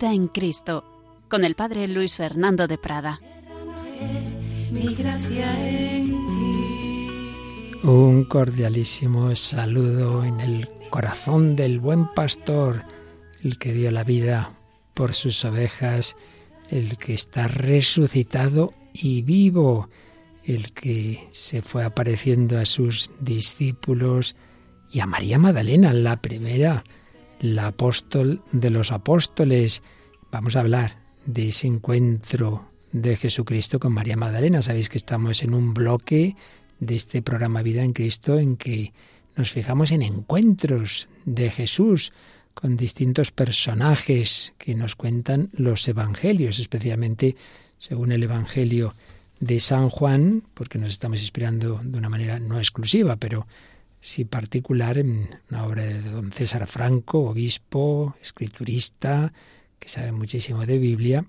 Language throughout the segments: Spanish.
Vida en Cristo, con el Padre Luis Fernando de Prada. Mi gracia en ti. Un cordialísimo saludo en el corazón del buen pastor, el que dio la vida por sus ovejas, el que está resucitado y vivo, el que se fue apareciendo a sus discípulos y a María Magdalena, la primera, la apóstol de los apóstoles. Vamos a hablar de ese encuentro de Jesucristo con María Magdalena. Sabéis que estamos en un bloque de este programa Vida en Cristo en que nos fijamos en encuentros de Jesús con distintos personajes que nos cuentan los evangelios, especialmente según el Evangelio de San Juan, porque nos estamos inspirando de una manera no exclusiva, pero sí particular en una obra de don César Franco, obispo, escriturista, que sabe muchísimo de Biblia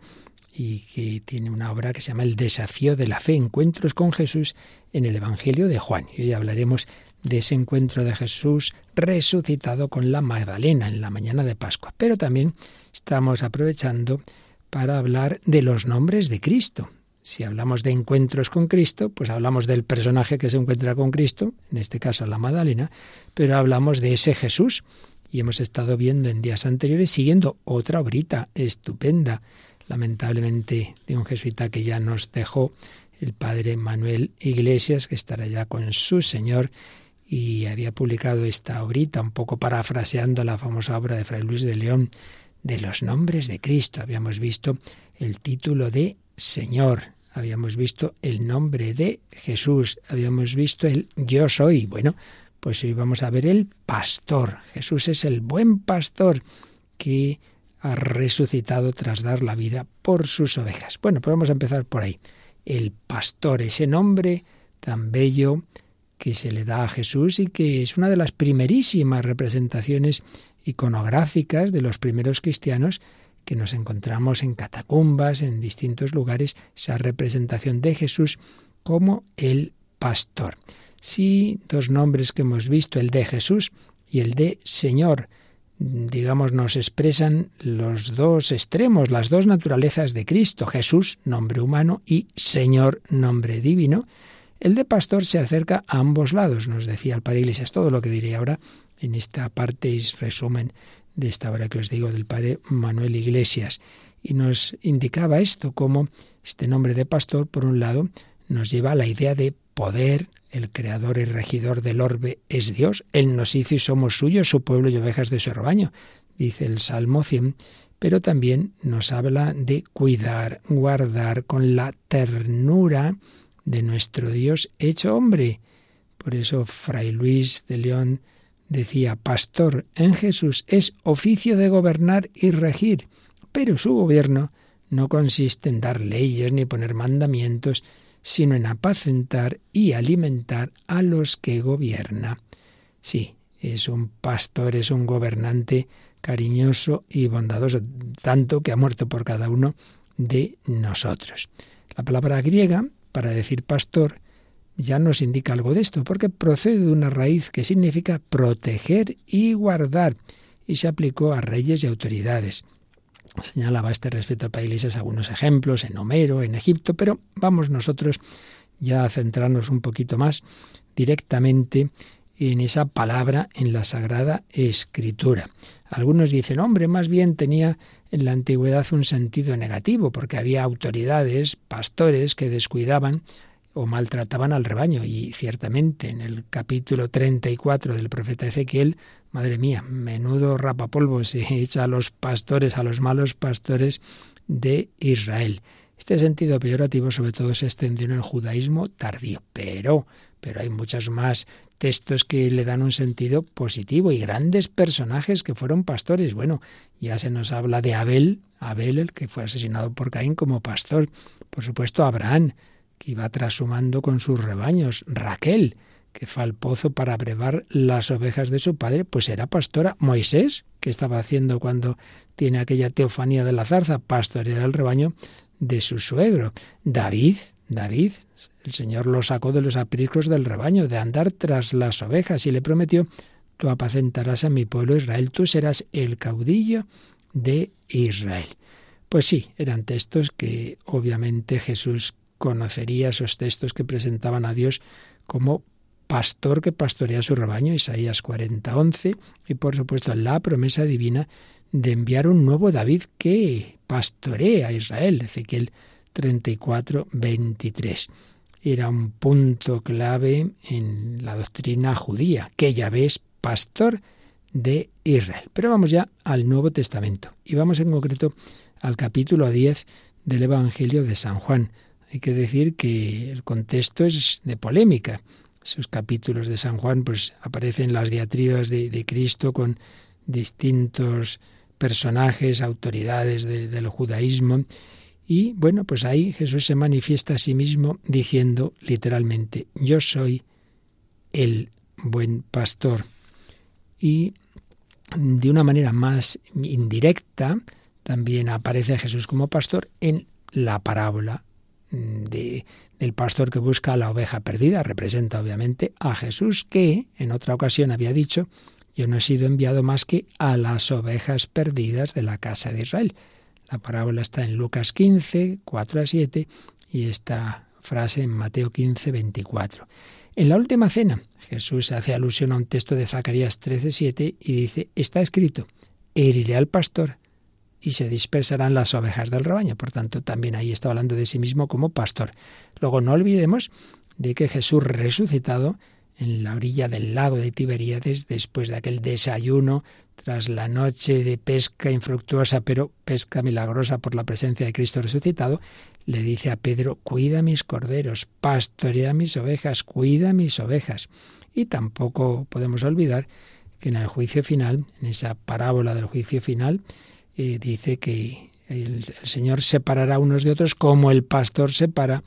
y que tiene una obra que se llama El desafío de la fe, encuentros con Jesús en el Evangelio de Juan. Y hoy hablaremos de ese encuentro de Jesús resucitado con la Magdalena en la mañana de Pascua. Pero también estamos aprovechando para hablar de los nombres de Cristo. Si hablamos de encuentros con Cristo, pues hablamos del personaje que se encuentra con Cristo, en este caso la Magdalena, pero hablamos de ese Jesús. Y hemos estado viendo en días anteriores, siguiendo otra obrita estupenda, lamentablemente de un jesuita que ya nos dejó, el padre Manuel Iglesias, que estará ya con su Señor, y había publicado esta obrita, un poco parafraseando la famosa obra de Fray Luis de León, de los nombres de Cristo. Habíamos visto el título de Señor, habíamos visto el nombre de Jesús, habíamos visto el yo soy. Bueno, pues hoy vamos a ver el pastor. Jesús es el buen pastor que ha resucitado tras dar la vida por sus ovejas. Bueno, pues vamos a empezar por ahí. El pastor, ese nombre tan bello que se le da a Jesús y que es una de las primerísimas representaciones iconográficas de los primeros cristianos que nos encontramos en catacumbas, en distintos lugares, esa representación de Jesús como el pastor. Sí, dos nombres que hemos visto, el de Jesús y el de Señor, digamos, nos expresan los dos extremos, las dos naturalezas de Cristo, Jesús, nombre humano, y Señor, nombre divino. El de pastor se acerca a ambos lados, nos decía el Padre Iglesias, todo lo que diré ahora en esta parte y resumen de esta obra que os digo del padre Manuel Iglesias. Y nos indicaba esto, como este nombre de pastor, por un lado, nos lleva a la idea de poder, el creador y regidor del orbe es Dios, Él nos hizo y somos suyos, su pueblo y ovejas de su rebaño, dice el Salmo 100, pero también nos habla de cuidar, guardar con la ternura de nuestro Dios hecho hombre. Por eso Fray Luis de León decía, pastor en Jesús es oficio de gobernar y regir, pero su gobierno no consiste en dar leyes ni poner mandamientos, sino en apacentar y alimentar a los que gobierna. Sí, es un pastor, es un gobernante cariñoso y bondadoso, tanto que ha muerto por cada uno de nosotros. La palabra griega para decir pastor ya nos indica algo de esto, porque procede de una raíz que significa proteger y guardar, y se aplicó a reyes y autoridades. Señalaba a este respecto para Iglesias algunos ejemplos en Homero, en Egipto, pero vamos nosotros ya a centrarnos un poquito más directamente en esa palabra en la Sagrada Escritura. Algunos dicen, hombre, más bien tenía en la antigüedad un sentido negativo, porque había autoridades, pastores que descuidaban o maltrataban al rebaño. Y ciertamente en el capítulo 34 del profeta Ezequiel, madre mía, menudo rapapolvo se echa a los pastores, a los malos pastores de Israel. Este sentido peyorativo sobre todo se extendió en el judaísmo tardío, pero, pero hay muchos más textos que le dan un sentido positivo y grandes personajes que fueron pastores. Bueno, ya se nos habla de Abel, Abel el que fue asesinado por Caín como pastor, por supuesto Abraham, que iba trashumando con sus rebaños. Raquel, que fue al pozo para brevar las ovejas de su padre, pues era pastora. Moisés, que estaba haciendo cuando tiene aquella teofanía de la zarza, pastorear el rebaño de su suegro. David, David, el Señor lo sacó de los apriscos del rebaño, de andar tras las ovejas, y le prometió, tú apacentarás a mi pueblo Israel, tú serás el caudillo de Israel. Pues sí, eran textos que obviamente Jesús conocería, esos textos que presentaban a Dios como pastor que pastorea su rebaño, Isaías 40, 11, y por supuesto la promesa divina de enviar un nuevo David que pastorea a Israel, Ezequiel 34, 23. Era un punto clave en la doctrina judía, que ya ves pastor de Israel. Pero vamos ya al Nuevo Testamento y vamos en concreto al capítulo 10 del Evangelio de San Juan. Hay que decir que el contexto es de polémica. Esos capítulos de San Juan pues aparecen las diatribas de, de Cristo con distintos personajes, autoridades del judaísmo. Y bueno, pues ahí Jesús se manifiesta a sí mismo diciendo literalmente, yo soy el buen pastor. Y de una manera más indirecta, también aparece Jesús como pastor en la parábola de, del pastor que busca a la oveja perdida. Representa obviamente a Jesús que en otra ocasión había dicho, yo no he sido enviado más que a las ovejas perdidas de la casa de Israel. La parábola está en Lucas 15, 4 a 7 y esta frase en Mateo 15, 24. En la última cena, Jesús hace alusión a un texto de Zacarías 13, 7 y dice, está escrito, heriré al pastor y se dispersarán las ovejas del rebaño. Por tanto, también ahí está hablando de sí mismo como pastor. Luego no olvidemos de que Jesús resucitado en la orilla del lago de Tiberíades, después de aquel desayuno, tras la noche de pesca infructuosa, pero pesca milagrosa por la presencia de Cristo resucitado, le dice a Pedro, cuida mis corderos, pastorea mis ovejas, cuida mis ovejas. Y tampoco podemos olvidar que en el juicio final, en esa parábola del juicio final, dice que el, el Señor separará unos de otros como el pastor separa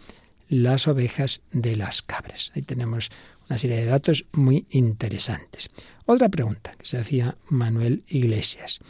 las ovejas de las cabras. Ahí tenemos una serie de datos muy interesantes. Otra pregunta que se hacía Manuel Iglesias.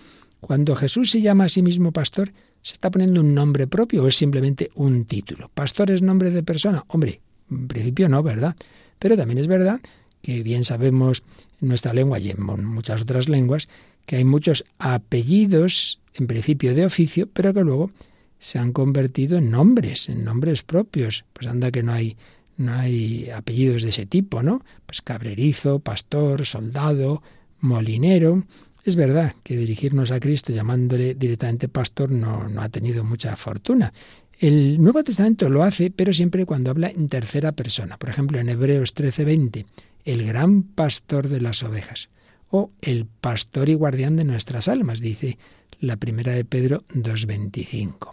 Cuando Jesús se llama a sí mismo pastor, ¿se está poniendo un nombre propio o es simplemente un título? ¿Pastor es nombre de persona? Hombre, en principio no, ¿verdad? Pero también es verdad que bien sabemos en nuestra lengua y en muchas otras lenguas que hay muchos apellidos, en principio de oficio, pero que luego se han convertido en nombres, en nombres propios. Pues anda que no hay no hay apellidos de ese tipo, ¿no? Pues cabrerizo, pastor, soldado, molinero. Es verdad que dirigirnos a Cristo llamándole directamente pastor no, no ha tenido mucha fortuna. El Nuevo Testamento lo hace, pero siempre cuando habla en tercera persona. Por ejemplo, en Hebreos 13:20, el gran pastor de las ovejas. O el pastor y guardián de nuestras almas, dice la primera de Pedro 2.25.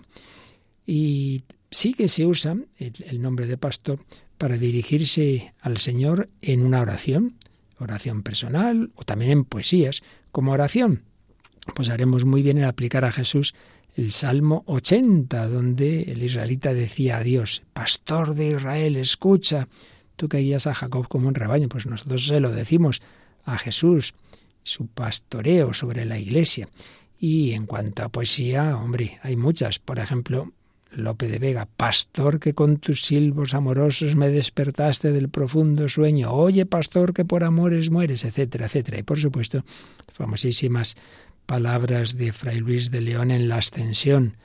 Y sí que se usa el nombre de pastor para dirigirse al Señor en una oración, oración personal o también en poesías, como oración. Pues haremos muy bien en aplicar a Jesús el Salmo 80, donde el israelita decía a Dios, Pastor de Israel, escucha, tú que guías a Jacob como un rebaño, pues nosotros se lo decimos a Jesús, su pastoreo sobre la iglesia. Y en cuanto a poesía, hombre, hay muchas. Por ejemplo, Lope de Vega, pastor que con tus silbos amorosos me despertaste del profundo sueño, oye pastor que por amores mueres, etcétera, etcétera. Y por supuesto, famosísimas palabras de Fray Luis de León en la Ascensión.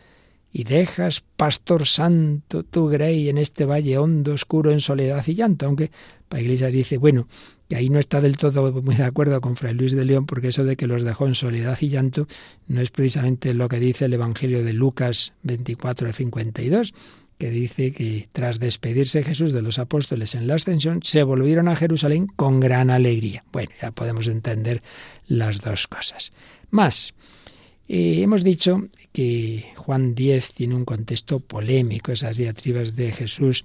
Y dejas, pastor santo, tu grey en este valle hondo, oscuro, en soledad y llanto. Aunque para Iglesias dice, bueno, que ahí no está del todo muy de acuerdo con Fray Luis de León, porque eso de que los dejó en soledad y llanto no es precisamente lo que dice el Evangelio de Lucas 24 52, que dice que tras despedirse Jesús de los apóstoles en la ascensión, se volvieron a Jerusalén con gran alegría. Bueno, ya podemos entender las dos cosas. Más, eh, hemos dicho que Juan 10 tiene un contexto polémico, esas diatribas de Jesús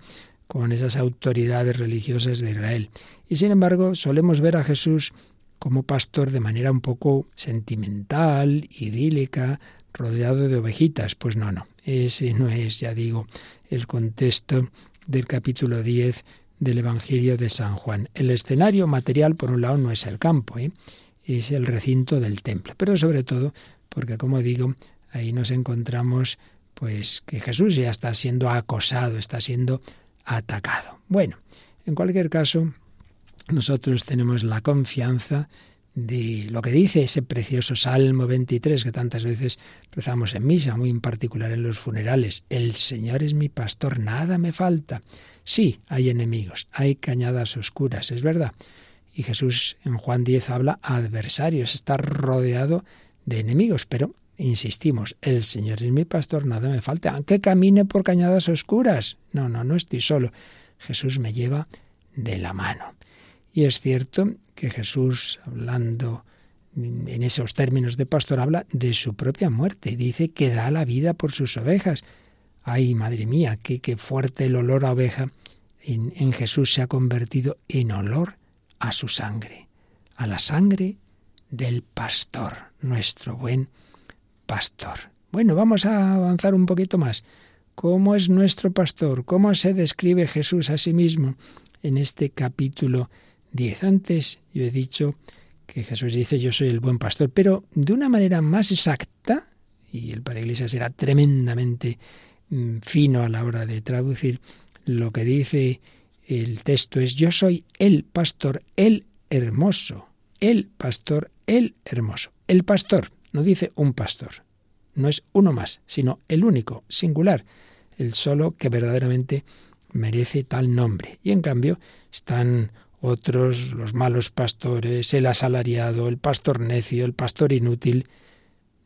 con esas autoridades religiosas de Israel. Y sin embargo, solemos ver a Jesús como pastor de manera un poco sentimental, idílica, rodeado de ovejitas. Pues no, no, ese no es, ya digo, el contexto del capítulo 10 del Evangelio de San Juan. El escenario material, por un lado, no es el campo, ¿eh? es el recinto del templo, pero sobre todo porque, como digo, ahí nos encontramos pues que Jesús ya está siendo acosado, está siendo atacado. Bueno, en cualquier caso, nosotros tenemos la confianza de lo que dice ese precioso Salmo 23 que tantas veces rezamos en misa, muy en particular en los funerales. El Señor es mi pastor, nada me falta. Sí, hay enemigos, hay cañadas oscuras, es verdad. Y Jesús en Juan 10 habla adversarios, está rodeado de enemigos, pero insistimos, el Señor es mi pastor, nada me falta, aunque camine por cañadas oscuras. No, no, no estoy solo. Jesús me lleva de la mano. Y es cierto que Jesús, hablando en esos términos de pastor, habla de su propia muerte. Dice que da la vida por sus ovejas. Ay, madre mía, qué, fuerte el olor a oveja en, en Jesús se ha convertido en olor a su sangre, a la sangre del pastor, nuestro buen pastor. Bueno, vamos a avanzar un poquito más. ¿Cómo es nuestro pastor? ¿Cómo se describe Jesús a sí mismo en este capítulo 10. Antes yo he dicho que Jesús dice yo soy el buen pastor, pero de una manera más exacta, y el Iglesias era tremendamente mm, fino a la hora de traducir, lo que dice el texto es yo soy el pastor, el hermoso, el pastor, el hermoso. El pastor, no dice un pastor, no es uno más, sino el único, singular, el solo que verdaderamente merece tal nombre. Y en cambio están otros, los malos pastores, el asalariado, el pastor necio, el pastor inútil,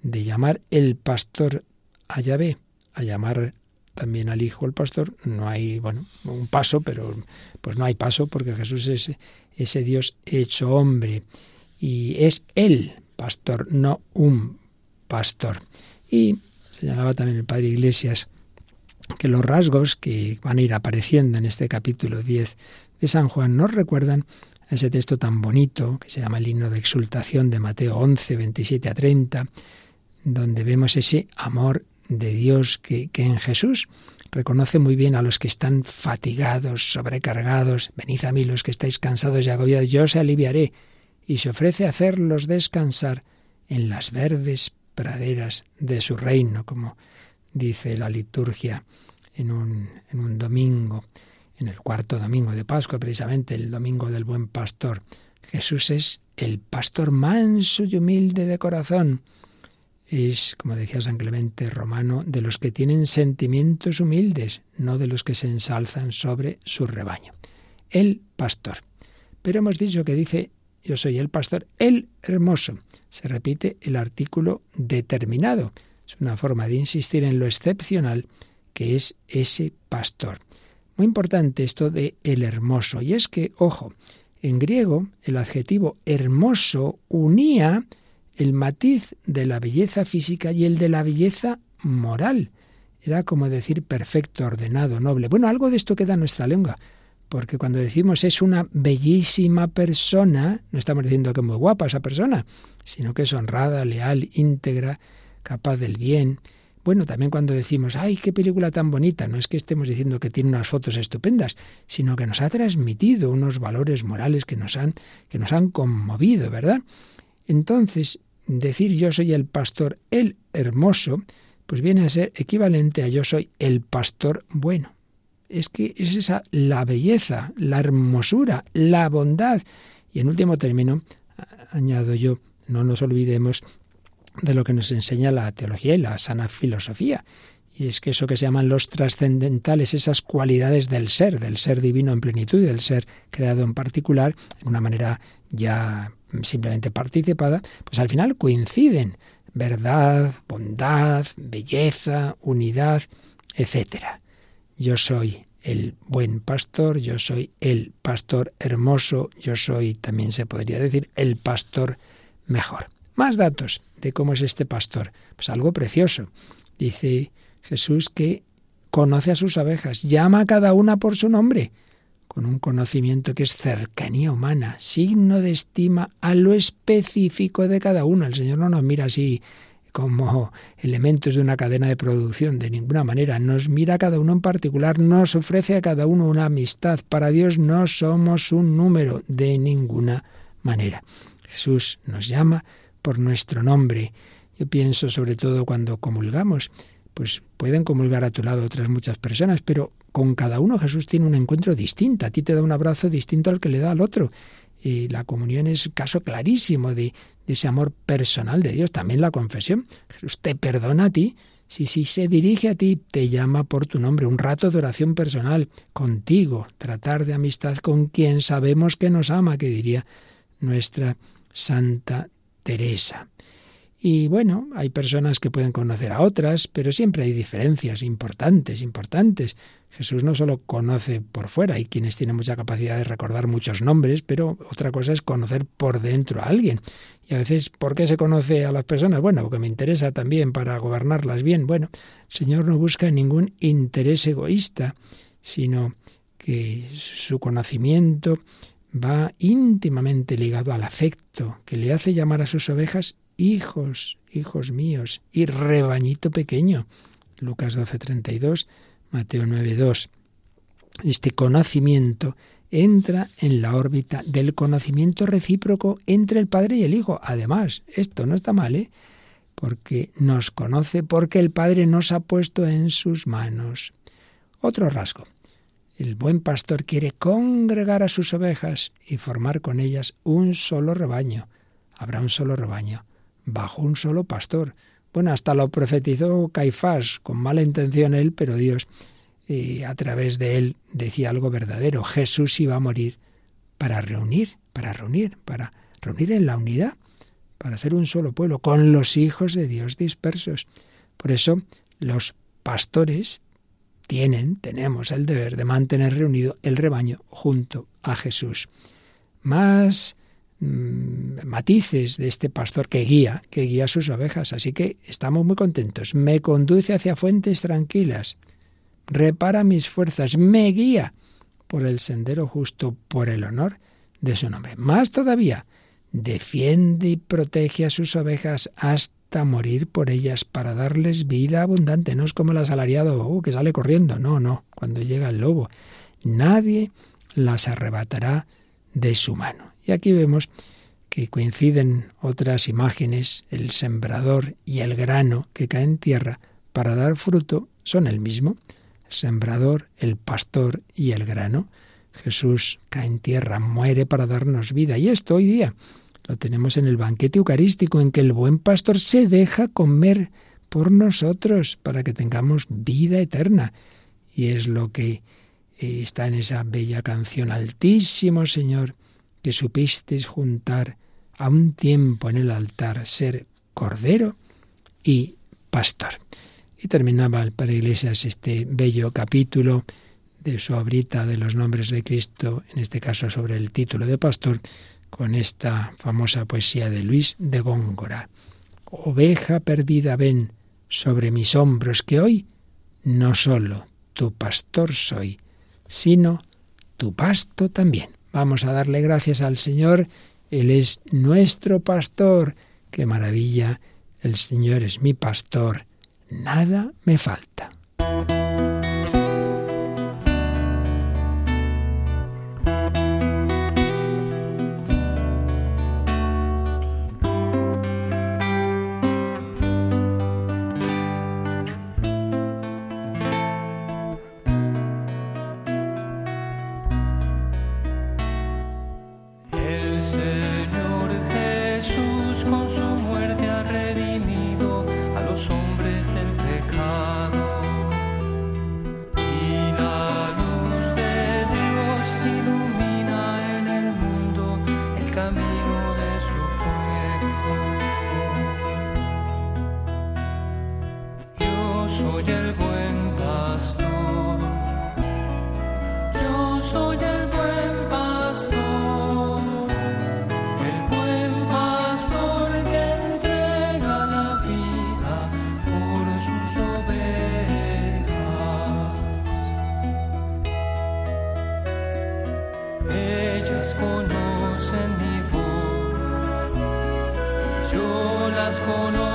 de llamar el pastor a Yahvé, a llamar también al Hijo el pastor, no hay, bueno, un paso, pero pues no hay paso porque Jesús es ese Dios hecho hombre y es el pastor, no un pastor. Y señalaba también el Padre Iglesias que los rasgos que van a ir apareciendo en este capítulo 10 de San Juan nos recuerdan ese texto tan bonito que se llama el himno de exultación de Mateo 11, 27 a 30, donde vemos ese amor de Dios que, que en Jesús reconoce muy bien a los que están fatigados, sobrecargados. Venid a mí los que estáis cansados y agobiados, yo os aliviaré. Y se ofrece a hacerlos descansar en las verdes praderas de su reino, como dice la liturgia en un, en un domingo en el cuarto domingo de Pascua, precisamente el domingo del buen pastor. Jesús es el pastor manso y humilde de corazón. Es, como decía San Clemente Romano, de los que tienen sentimientos humildes, no de los que se ensalzan sobre su rebaño. El pastor. Pero hemos dicho que dice, yo soy el pastor, el hermoso. Se repite el artículo determinado. Es una forma de insistir en lo excepcional que es ese pastor. Muy importante esto de el hermoso. Y es que, ojo, en griego el adjetivo hermoso unía el matiz de la belleza física y el de la belleza moral. Era como decir perfecto, ordenado, noble. Bueno, algo de esto queda en nuestra lengua, porque cuando decimos es una bellísima persona, no estamos diciendo que es muy guapa esa persona, sino que es honrada, leal, íntegra, capaz del bien. Bueno, también cuando decimos, ay, qué película tan bonita, no es que estemos diciendo que tiene unas fotos estupendas, sino que nos ha transmitido unos valores morales que nos han, que nos han conmovido, ¿verdad? Entonces, decir yo soy el pastor, el hermoso, pues viene a ser equivalente a yo soy el pastor bueno. Es que es esa la belleza, la hermosura, la bondad. Y en último término, añado yo, no nos olvidemos de lo que nos enseña la teología y la sana filosofía. Y es que eso que se llaman los trascendentales, esas cualidades del ser, del ser divino en plenitud y del ser creado en particular, de una manera ya simplemente participada, pues al final coinciden. Verdad, bondad, belleza, unidad, etc. Yo soy el buen pastor, yo soy el pastor hermoso, yo soy, también se podría decir, el pastor mejor. Más datos de cómo es este pastor. Pues algo precioso. Dice Jesús que conoce a sus abejas, llama a cada una por su nombre, con un conocimiento que es cercanía humana, signo de estima a lo específico de cada uno. El Señor no nos mira así como elementos de una cadena de producción, de ninguna manera. Nos mira a cada uno en particular, nos ofrece a cada uno una amistad. Para Dios no somos un número, de ninguna manera. Jesús nos llama por nuestro nombre. Yo pienso sobre todo cuando comulgamos, pues pueden comulgar a tu lado otras muchas personas, pero con cada uno Jesús tiene un encuentro distinto. A ti te da un abrazo distinto al que le da al otro. Y la comunión es caso clarísimo de, ese amor personal de Dios. También la confesión. Jesús te perdona a ti. Si, si se dirige a ti, te llama por tu nombre, un rato de oración personal contigo, tratar de amistad con quien sabemos que nos ama, que diría nuestra Santa Teresa. Y bueno, hay personas que pueden conocer a otras, pero siempre hay diferencias importantes, importantes. Jesús no solo conoce por fuera, hay quienes tienen mucha capacidad de recordar muchos nombres, pero otra cosa es conocer por dentro a alguien. Y a veces, ¿por qué se conoce a las personas? Bueno, porque me interesa también para gobernarlas bien. Bueno, el Señor no busca ningún interés egoísta, sino que su conocimiento va íntimamente ligado al afecto que le hace llamar a sus ovejas hijos, hijos míos, y rebañito pequeño. Lucas 12:32, Mateo 9:2. Este conocimiento entra en la órbita del conocimiento recíproco entre el Padre y el Hijo. Además, esto no está mal, ¿eh? porque nos conoce, porque el Padre nos ha puesto en sus manos. Otro rasgo. El buen pastor quiere congregar a sus ovejas y formar con ellas un solo rebaño. Habrá un solo rebaño bajo un solo pastor. Bueno, hasta lo profetizó Caifás, con mala intención él, pero Dios eh, a través de él decía algo verdadero. Jesús iba a morir para reunir, para reunir, para reunir en la unidad, para hacer un solo pueblo, con los hijos de Dios dispersos. Por eso los pastores tienen, tenemos el deber de mantener reunido el rebaño junto a Jesús. Más matices de este pastor que guía, que guía sus ovejas. Así que estamos muy contentos. Me conduce hacia fuentes tranquilas, repara mis fuerzas, me guía por el sendero justo, por el honor de su nombre. Más todavía, defiende y protege a sus ovejas hasta morir por ellas para darles vida abundante. No es como el asalariado uh, que sale corriendo. No, no, cuando llega el lobo. Nadie las arrebatará de su mano. Y aquí vemos que coinciden otras imágenes, el sembrador y el grano que cae en tierra para dar fruto son el mismo. El sembrador, el pastor y el grano. Jesús cae en tierra, muere para darnos vida. Y esto hoy día lo tenemos en el banquete eucarístico, en que el buen pastor se deja comer por nosotros para que tengamos vida eterna. Y es lo que eh, está en esa bella canción, Altísimo Señor, que supisteis juntar a un tiempo en el altar, ser cordero y pastor. Y terminaba el Padre Iglesias este bello capítulo de su obrita de los nombres de Cristo, en este caso sobre el título de pastor, con esta famosa poesía de Luis de Góngora. Oveja perdida ven sobre mis hombros que hoy no solo tu pastor soy, sino tu pasto también. Vamos a darle gracias al Señor. Él es nuestro pastor. Qué maravilla. El Señor es mi pastor. Nada me falta. Soy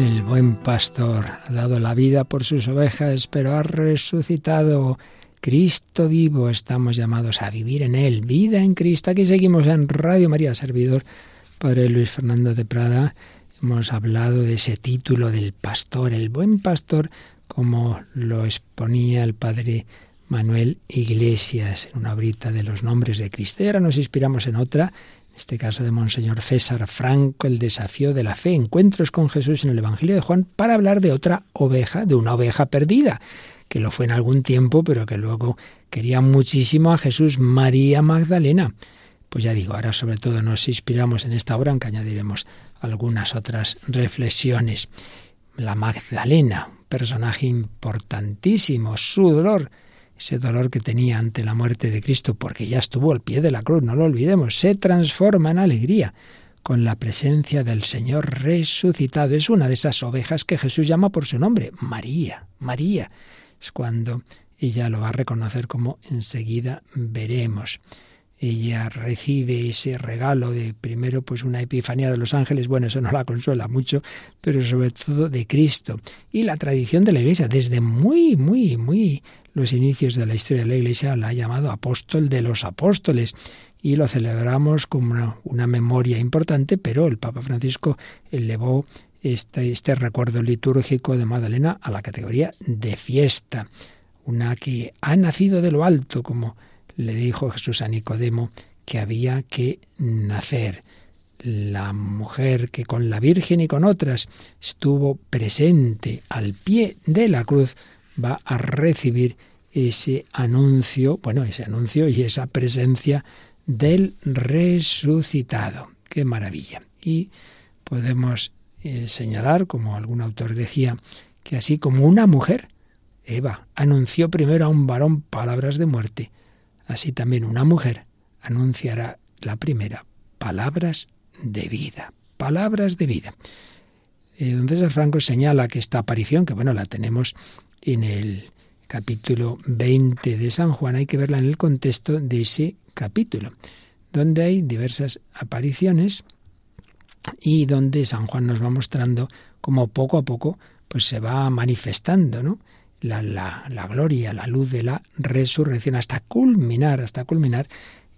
El buen pastor ha dado la vida por sus ovejas, pero ha resucitado. Cristo vivo, estamos llamados a vivir en Él, vida en Cristo. Aquí seguimos en Radio María Servidor, Padre Luis Fernando de Prada. Hemos hablado de ese título del pastor, el buen pastor, como lo exponía el Padre Manuel Iglesias en una obrita de los nombres de Cristo. Y ahora nos inspiramos en otra, este caso de Monseñor César Franco, el desafío de la fe, encuentros con Jesús en el Evangelio de Juan, para hablar de otra oveja, de una oveja perdida que lo fue en algún tiempo, pero que luego quería muchísimo a Jesús, María Magdalena. Pues ya digo, ahora sobre todo nos inspiramos en esta obra, aunque añadiremos algunas otras reflexiones. La Magdalena, personaje importantísimo, su dolor, ese dolor que tenía ante la muerte de Cristo, porque ya estuvo al pie de la cruz, no lo olvidemos, se transforma en alegría con la presencia del Señor resucitado. Es una de esas ovejas que Jesús llama por su nombre, María, María es cuando ella lo va a reconocer como enseguida veremos. Ella recibe ese regalo de primero pues una epifanía de los ángeles, bueno, eso no la consuela mucho, pero sobre todo de Cristo. Y la tradición de la Iglesia, desde muy, muy, muy los inicios de la historia de la Iglesia, la ha llamado apóstol de los apóstoles y lo celebramos como una, memoria importante, pero el Papa Francisco elevó este, este recuerdo litúrgico de Magdalena a la categoría de fiesta, una que ha nacido de lo alto, como le dijo Jesús a Nicodemo que había que nacer. La mujer que con la Virgen y con otras estuvo presente al pie de la cruz va a recibir ese anuncio, bueno, ese anuncio y esa presencia del resucitado. Qué maravilla. Y podemos eh, señalar, como algún autor decía, que así como una mujer, Eva, anunció primero a un varón palabras de muerte, así también una mujer anunciará la primera palabras de vida, palabras de vida. Eh, don César Franco señala que esta aparición, que bueno, la tenemos en el capítulo 20 de San Juan, hay que verla en el contexto de ese capítulo, donde hay diversas apariciones y donde San Juan nos va mostrando cómo poco a poco pues se va manifestando ¿no? la, gloria, la luz de la resurrección, hasta culminar, hasta culminar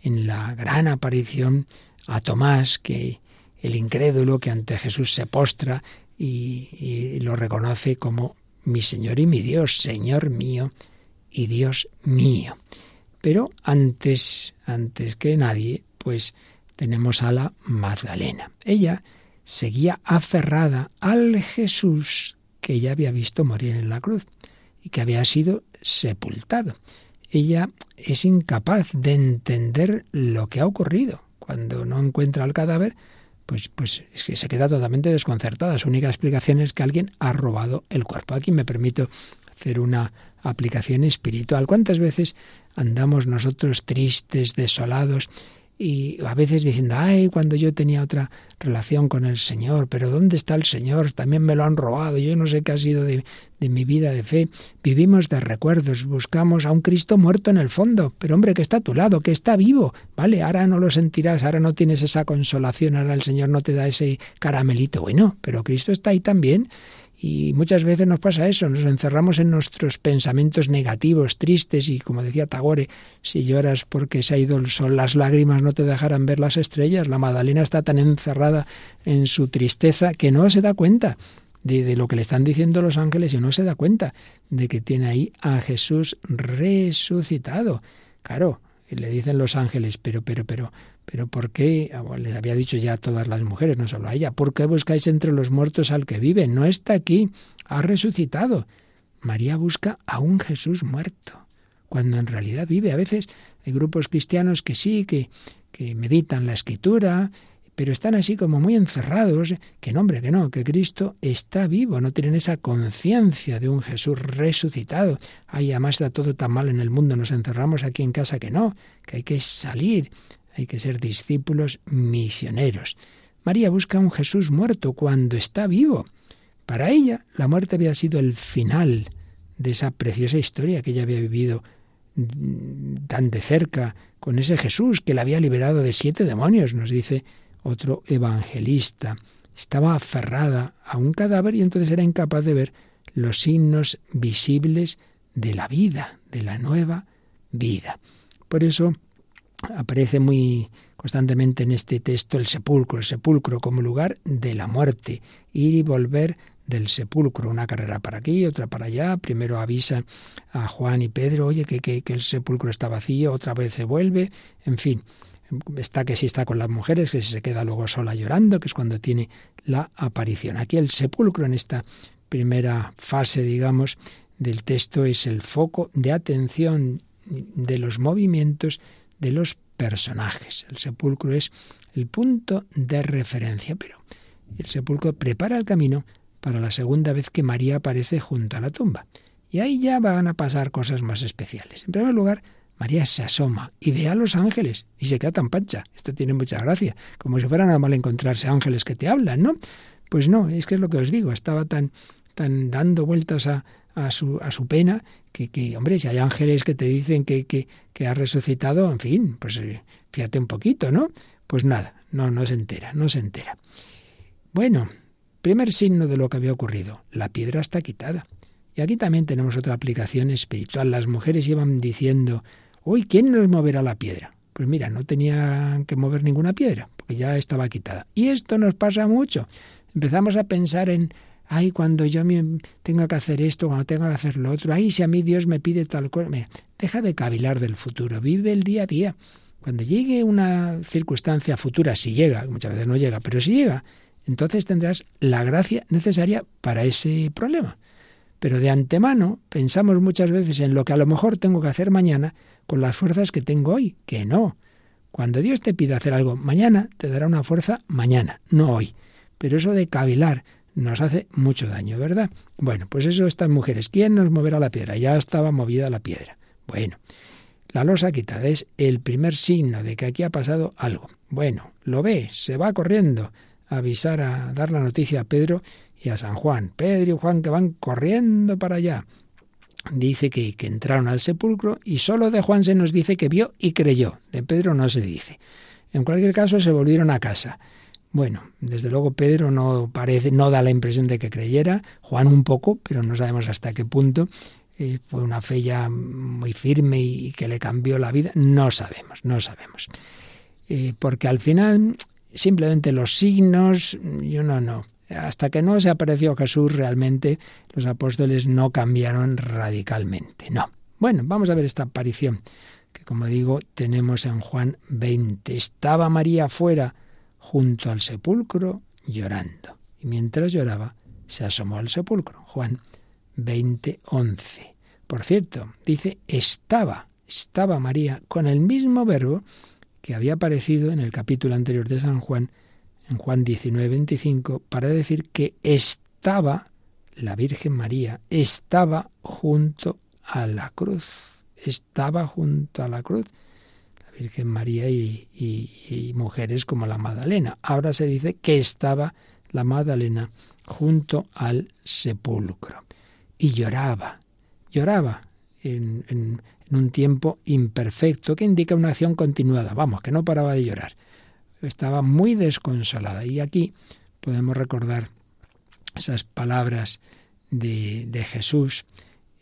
en la gran aparición a Tomás, que el incrédulo que ante Jesús se postra y, lo reconoce como mi Señor y mi Dios, Señor mío y Dios mío. Pero antes, antes que nadie, pues tenemos a la Magdalena. Ella seguía aferrada al Jesús que ella había visto morir en la cruz y que había sido sepultado. Ella es incapaz de entender lo que ha ocurrido. Cuando no encuentra el cadáver, pues, pues es que se queda totalmente desconcertada. Su única explicación es que alguien ha robado el cuerpo. Aquí me permito hacer una aplicación espiritual. ¿Cuántas veces andamos nosotros tristes, desolados, y a veces diciendo, ay, cuando yo tenía otra relación con el Señor, pero ¿dónde está el Señor? También me lo han robado, yo no sé qué ha sido de, de, mi vida de fe. Vivimos de recuerdos, buscamos a un Cristo muerto en el fondo, pero hombre, que está a tu lado, que está vivo, ¿vale? Ahora no lo sentirás, ahora no tienes esa consolación, ahora el Señor no te da ese caramelito, bueno, pero Cristo está ahí también y muchas veces nos pasa eso, nos encerramos en nuestros pensamientos negativos, tristes, y como decía Tagore, si lloras porque se ha ido el sol, las lágrimas no te dejarán ver las estrellas. La Magdalena está tan encerrada en su tristeza que no se da cuenta de, de, lo que le están diciendo los ángeles y no se da cuenta de que tiene ahí a Jesús resucitado. Claro, le dicen los ángeles, pero, pero, pero, pero ¿por qué? Ah, les había dicho ya a todas las mujeres, no solo a ella, ¿por qué buscáis entre los muertos al que vive? No está aquí, ha resucitado. María busca a un Jesús muerto, cuando en realidad vive. A veces hay grupos cristianos que sí, que, que meditan la escritura, pero están así como muy encerrados, que no, hombre, que no, que Cristo está vivo, no tienen esa conciencia de un Jesús resucitado. Ay, además está todo tan mal en el mundo, nos encerramos aquí en casa, que no, que hay que salir, hay que ser discípulos misioneros. María busca un Jesús muerto cuando está vivo. Para ella, la muerte había sido el final de esa preciosa historia que ella había vivido mm, tan de cerca con ese Jesús que la había liberado de siete demonios, nos dice otro evangelista. Estaba aferrada a un cadáver y entonces era incapaz de ver los signos visibles de la vida, de la nueva vida. Por eso aparece muy constantemente en este texto el sepulcro, el sepulcro como lugar de la muerte, ir y volver del sepulcro, una carrera para aquí, otra para allá, primero avisa a Juan y Pedro, oye, que, que, que el sepulcro está vacío, otra vez se vuelve, en fin, está que si está con las mujeres, que si se queda luego sola llorando, que es cuando tiene la aparición. Aquí el sepulcro en esta primera fase, digamos, del texto es el foco de atención de los movimientos de los personajes. El sepulcro es el punto de referencia, pero el sepulcro prepara el camino para la segunda vez que María aparece junto a la tumba. Y ahí ya van a pasar cosas más especiales. En primer lugar, María se asoma y ve a los ángeles y se queda tan pancha. Esto tiene mucha gracia, como si fuera normal encontrarse ángeles que te hablan, ¿no? Pues no, es que es lo que os digo, estaba tan, tan dando vueltas a, a su, a su pena, que, que, hombre, si hay ángeles que te dicen que, que, que ha resucitado, en fin, pues eh, fíjate un poquito, ¿no? Pues nada, no, no se entera, no se entera. Bueno, primer signo de lo que había ocurrido, la piedra está quitada. Y aquí también tenemos otra aplicación espiritual. Las mujeres iban diciendo, uy, ¿quién nos moverá la piedra? Pues mira, no tenían que mover ninguna piedra, porque ya estaba quitada. Y esto nos pasa mucho. Empezamos a pensar en ay, cuando yo tenga que hacer esto, cuando tenga que hacer lo otro, ay, si a mí Dios me pide tal cosa. deja de cavilar del futuro, vive el día a día. Cuando llegue una circunstancia futura, si llega, muchas veces no llega, pero si llega, entonces tendrás la gracia necesaria para ese problema. Pero de antemano pensamos muchas veces en lo que a lo mejor tengo que hacer mañana con las fuerzas que tengo hoy, que no. Cuando Dios te pide hacer algo mañana, te dará una fuerza mañana, no hoy. Pero eso de cavilar, nos hace mucho daño, ¿verdad? Bueno, pues eso estas mujeres. ¿Quién nos moverá la piedra? Ya estaba movida la piedra. Bueno, la losa quitada es el primer signo de que aquí ha pasado algo. Bueno, lo ve, se va corriendo a avisar, a dar la noticia a Pedro y a San Juan. Pedro y Juan que van corriendo para allá. Dice que, que entraron al sepulcro y solo de Juan se nos dice que vio y creyó. De Pedro no se dice. En cualquier caso se volvieron a casa. Bueno, desde luego Pedro no parece, no da la impresión de que creyera, Juan un poco, pero no sabemos hasta qué punto. Eh, fue una fe ya muy firme y, que le cambió la vida. No sabemos, no sabemos. Eh, porque al final simplemente los signos, yo no, no. Hasta que no se apareció Jesús realmente los apóstoles no cambiaron radicalmente. No. Bueno, vamos a ver esta aparición que como digo tenemos en Juan 20. Estaba María fuera junto al sepulcro llorando. Y mientras lloraba, se asomó al sepulcro. Juan 20, 11. Por cierto, dice estaba, estaba María con el mismo verbo que había aparecido en el capítulo anterior de San Juan, en Juan 19, 25, para decir que estaba la Virgen María, estaba junto a la cruz, estaba junto a la cruz. Virgen María y, mujeres como la Magdalena. Ahora se dice que estaba la Magdalena junto al sepulcro y lloraba, lloraba en, en, un tiempo imperfecto que indica una acción continuada, vamos, que no paraba de llorar. Estaba muy desconsolada y aquí podemos recordar esas palabras de, de Jesús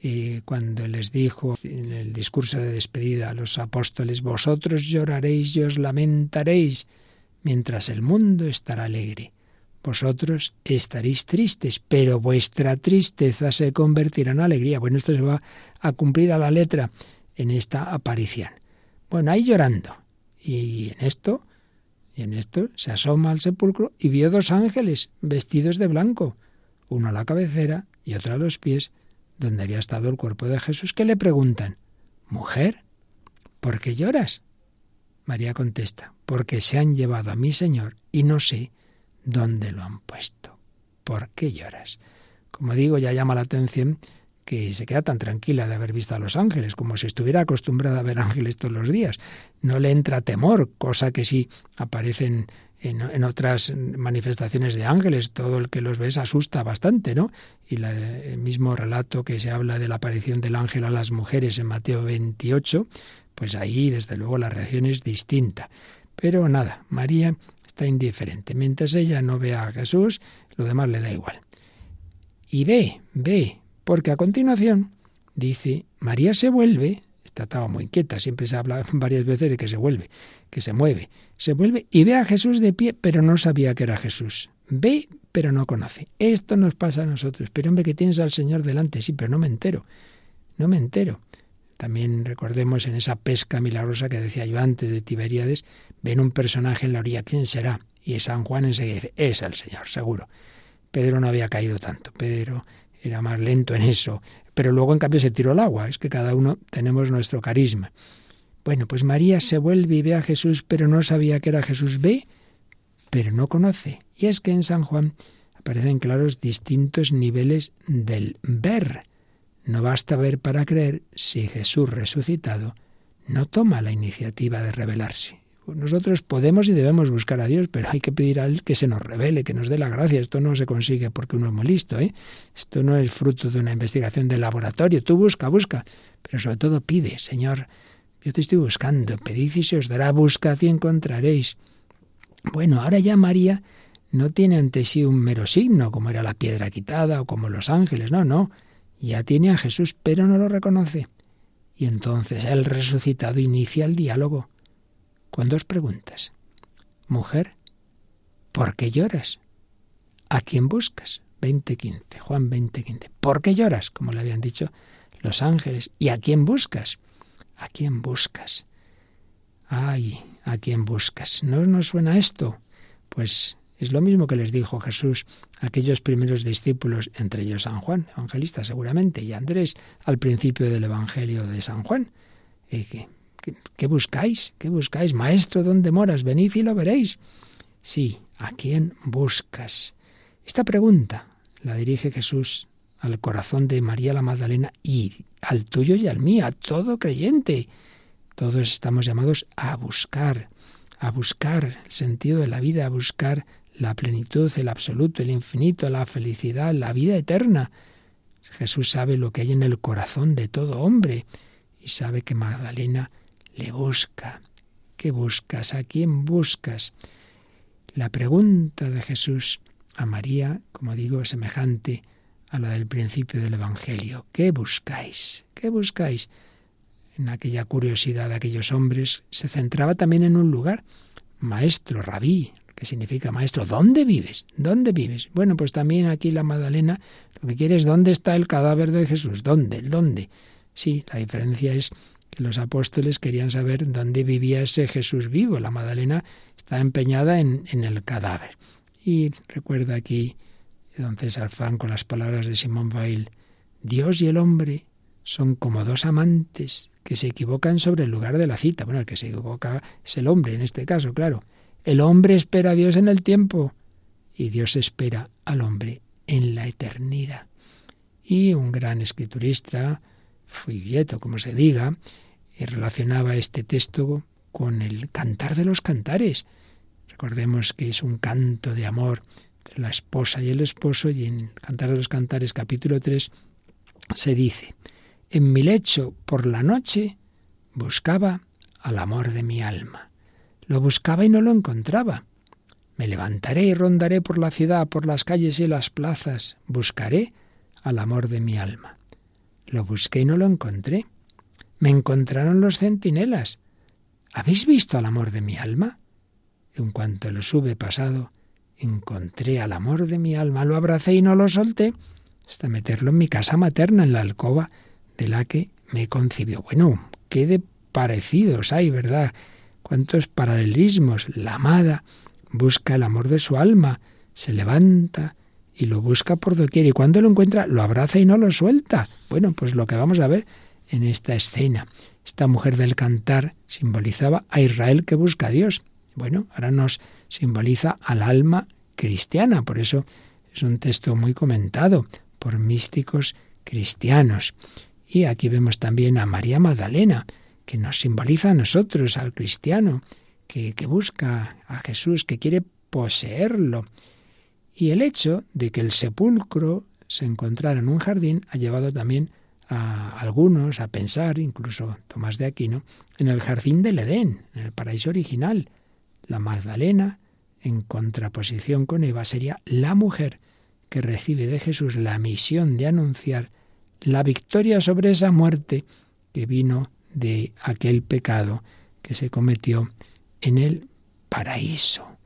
y cuando les dijo en el discurso de despedida a los apóstoles, vosotros lloraréis y os lamentaréis, mientras el mundo estará alegre. Vosotros estaréis tristes, pero vuestra tristeza se convertirá en alegría. Bueno, esto se va a cumplir a la letra en esta aparición. Bueno, ahí llorando. Y en esto, y en esto se asoma al sepulcro y vio dos ángeles vestidos de blanco, uno a la cabecera y otro a los pies, donde había estado el cuerpo de Jesús, que le preguntan, Mujer, ¿por qué lloras? María contesta, porque se han llevado a mi Señor y no sé dónde lo han puesto. ¿Por qué lloras? Como digo, ya llama la atención que se queda tan tranquila de haber visto a los ángeles, como si estuviera acostumbrada a ver ángeles todos los días. No le entra temor, cosa que sí aparece en, otras manifestaciones de ángeles, todo el que los ve se asusta bastante, ¿no? Y el mismo relato que se habla de la aparición del ángel a las mujeres en Mateo 28, pues ahí desde luego la reacción es distinta. Pero nada, María está indiferente. Mientras ella no vea a Jesús, lo demás le da igual. Y ve, ve, porque a continuación dice, María se vuelve, estaba muy quieta, siempre se habla varias veces de que se vuelve, que se mueve, se vuelve y ve a Jesús de pie, pero no sabía que era Jesús. Ve, pero no conoce. Esto nos pasa a nosotros. Pero hombre, que tienes al Señor delante, sí, pero no me entero. No me entero. También recordemos en esa pesca milagrosa que decía yo antes de Tiberíades, ven un personaje en la orilla, ¿quién será? Y San Juan enseguida dice, es el Señor, seguro. Pedro no había caído tanto, Pedro era más lento en eso, pero luego en cambio se tiró al agua, es que cada uno tenemos nuestro carisma. Bueno, pues María se vuelve y ve a Jesús, pero no sabía que era Jesús. Ve, pero no conoce. Y es que en San Juan aparecen claros distintos niveles del ver. No basta ver para creer si Jesús resucitado no toma la iniciativa de revelarse. Nosotros podemos y debemos buscar a Dios, pero hay que pedir a Él que se nos revele, que nos dé la gracia. Esto no se consigue porque uno es muy listo. ¿eh? Esto no es fruto de una investigación de laboratorio. Tú busca, busca, pero sobre todo pide, Señor, yo te estoy buscando, pedid y se os dará, buscad y encontraréis. Bueno, ahora ya María no tiene ante sí un mero signo, como era la piedra quitada o como los ángeles, no, no. Ya tiene a Jesús, pero no lo reconoce. Y entonces el resucitado inicia el diálogo con dos preguntas. Mujer, ¿por qué lloras? ¿A quién buscas? 20.15, Juan 20.15. ¿Por qué lloras? Como le habían dicho los ángeles. ¿Y a quién buscas? ¿A quién buscas? Ay, ¿a quién buscas? ¿No nos suena esto? Pues es lo mismo que les dijo Jesús a aquellos primeros discípulos, entre ellos San Juan, evangelista seguramente, y Andrés, al principio del Evangelio de San Juan. ¿Qué, buscáis? ¿Qué buscáis? Maestro, ¿dónde moras? Venid y lo veréis. Sí, ¿a quién buscas? Esta pregunta la dirige Jesús al corazón de María la Magdalena y al tuyo y al mío, a todo creyente. Todos estamos llamados a buscar, a buscar el sentido de la vida, a buscar la plenitud, el absoluto, el infinito, la felicidad, la vida eterna. Jesús sabe lo que hay en el corazón de todo hombre y sabe que Magdalena le busca. ¿Qué buscas? ¿A quién buscas? La pregunta de Jesús a María, como digo, semejante a la del principio del Evangelio. ¿Qué buscáis? ¿Qué buscáis? En aquella curiosidad de aquellos hombres se centraba también en un lugar. Maestro, rabí, que significa maestro. ¿Dónde vives? ¿Dónde vives? Bueno, pues también aquí la Magdalena lo que quiere es dónde está el cadáver de Jesús. ¿Dónde? ¿Dónde? Sí, la diferencia es los apóstoles querían saber dónde vivía ese Jesús vivo. La Magdalena está empeñada en, en el cadáver. Y recuerda aquí don César con las palabras de Simón Weil, Dios y el hombre son como dos amantes que se equivocan sobre el lugar de la cita. Bueno, el que se equivoca es el hombre en este caso, claro. El hombre espera a Dios en el tiempo y Dios espera al hombre en la eternidad. Y un gran escriturista, Fuilleto, como se diga, eh, relacionaba este texto con el cantar de los cantares. Recordemos que es un canto de amor la esposa y el esposo, y en Cantar de los Cantares capítulo 3 se dice, en mi lecho por la noche buscaba al amor de mi alma. Lo buscaba y no lo encontraba. Me levantaré y rondaré por la ciudad, por las calles y las plazas. Buscaré al amor de mi alma. Lo busqué y no lo encontré. Me encontraron los centinelas. ¿Habéis visto al amor de mi alma? En cuanto lo sube pasado, encontré al amor de mi alma, lo abracé y no lo solté hasta meterlo en mi casa materna, en la alcoba de la que me concibió. Bueno, qué de parecidos hay, ¿verdad? Cuántos paralelismos. La amada busca el amor de su alma, se levanta y lo busca por doquier y cuando lo encuentra lo abraza y no lo suelta. Bueno, pues lo que vamos a ver en esta escena. Esta mujer del cantar simbolizaba a Israel que busca a Dios. Bueno, ahora nos simboliza al alma cristiana, por eso es un texto muy comentado por místicos cristianos. Y aquí vemos también a María Magdalena, que nos simboliza a nosotros, al cristiano, que, que busca a Jesús, que quiere poseerlo. Y el hecho de que el sepulcro se encontrara en un jardín ha llevado también a algunos a pensar, incluso Tomás de Aquino, en el jardín del Edén, en el paraíso original. La Magdalena, en contraposición con Eva, sería la mujer que recibe de Jesús la misión de anunciar la victoria sobre esa muerte que vino de aquel pecado que se cometió en el paraíso.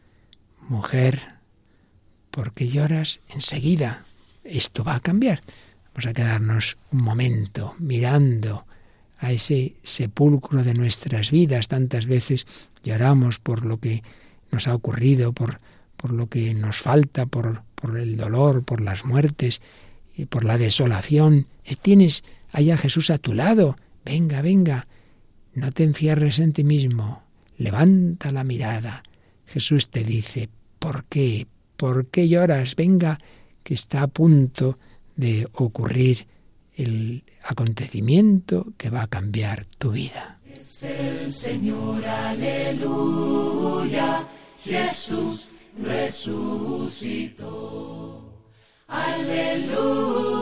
Mujer, ¿por qué lloras enseguida? Esto va a cambiar. Vamos a quedarnos un momento mirando a ese sepulcro de nuestras vidas. Tantas veces lloramos por lo que nos ha ocurrido, por, por lo que nos falta, por, por el dolor, por las muertes, y por la desolación. Tienes allá Jesús a tu lado. Venga, venga. No te encierres en ti mismo. Levanta la mirada. Jesús te dice, ¿por qué? ¿Por qué lloras? Venga, que está a punto de ocurrir el acontecimiento que va a cambiar tu vida. Es el Señor, aleluya, Jesús resucitó. Aleluya,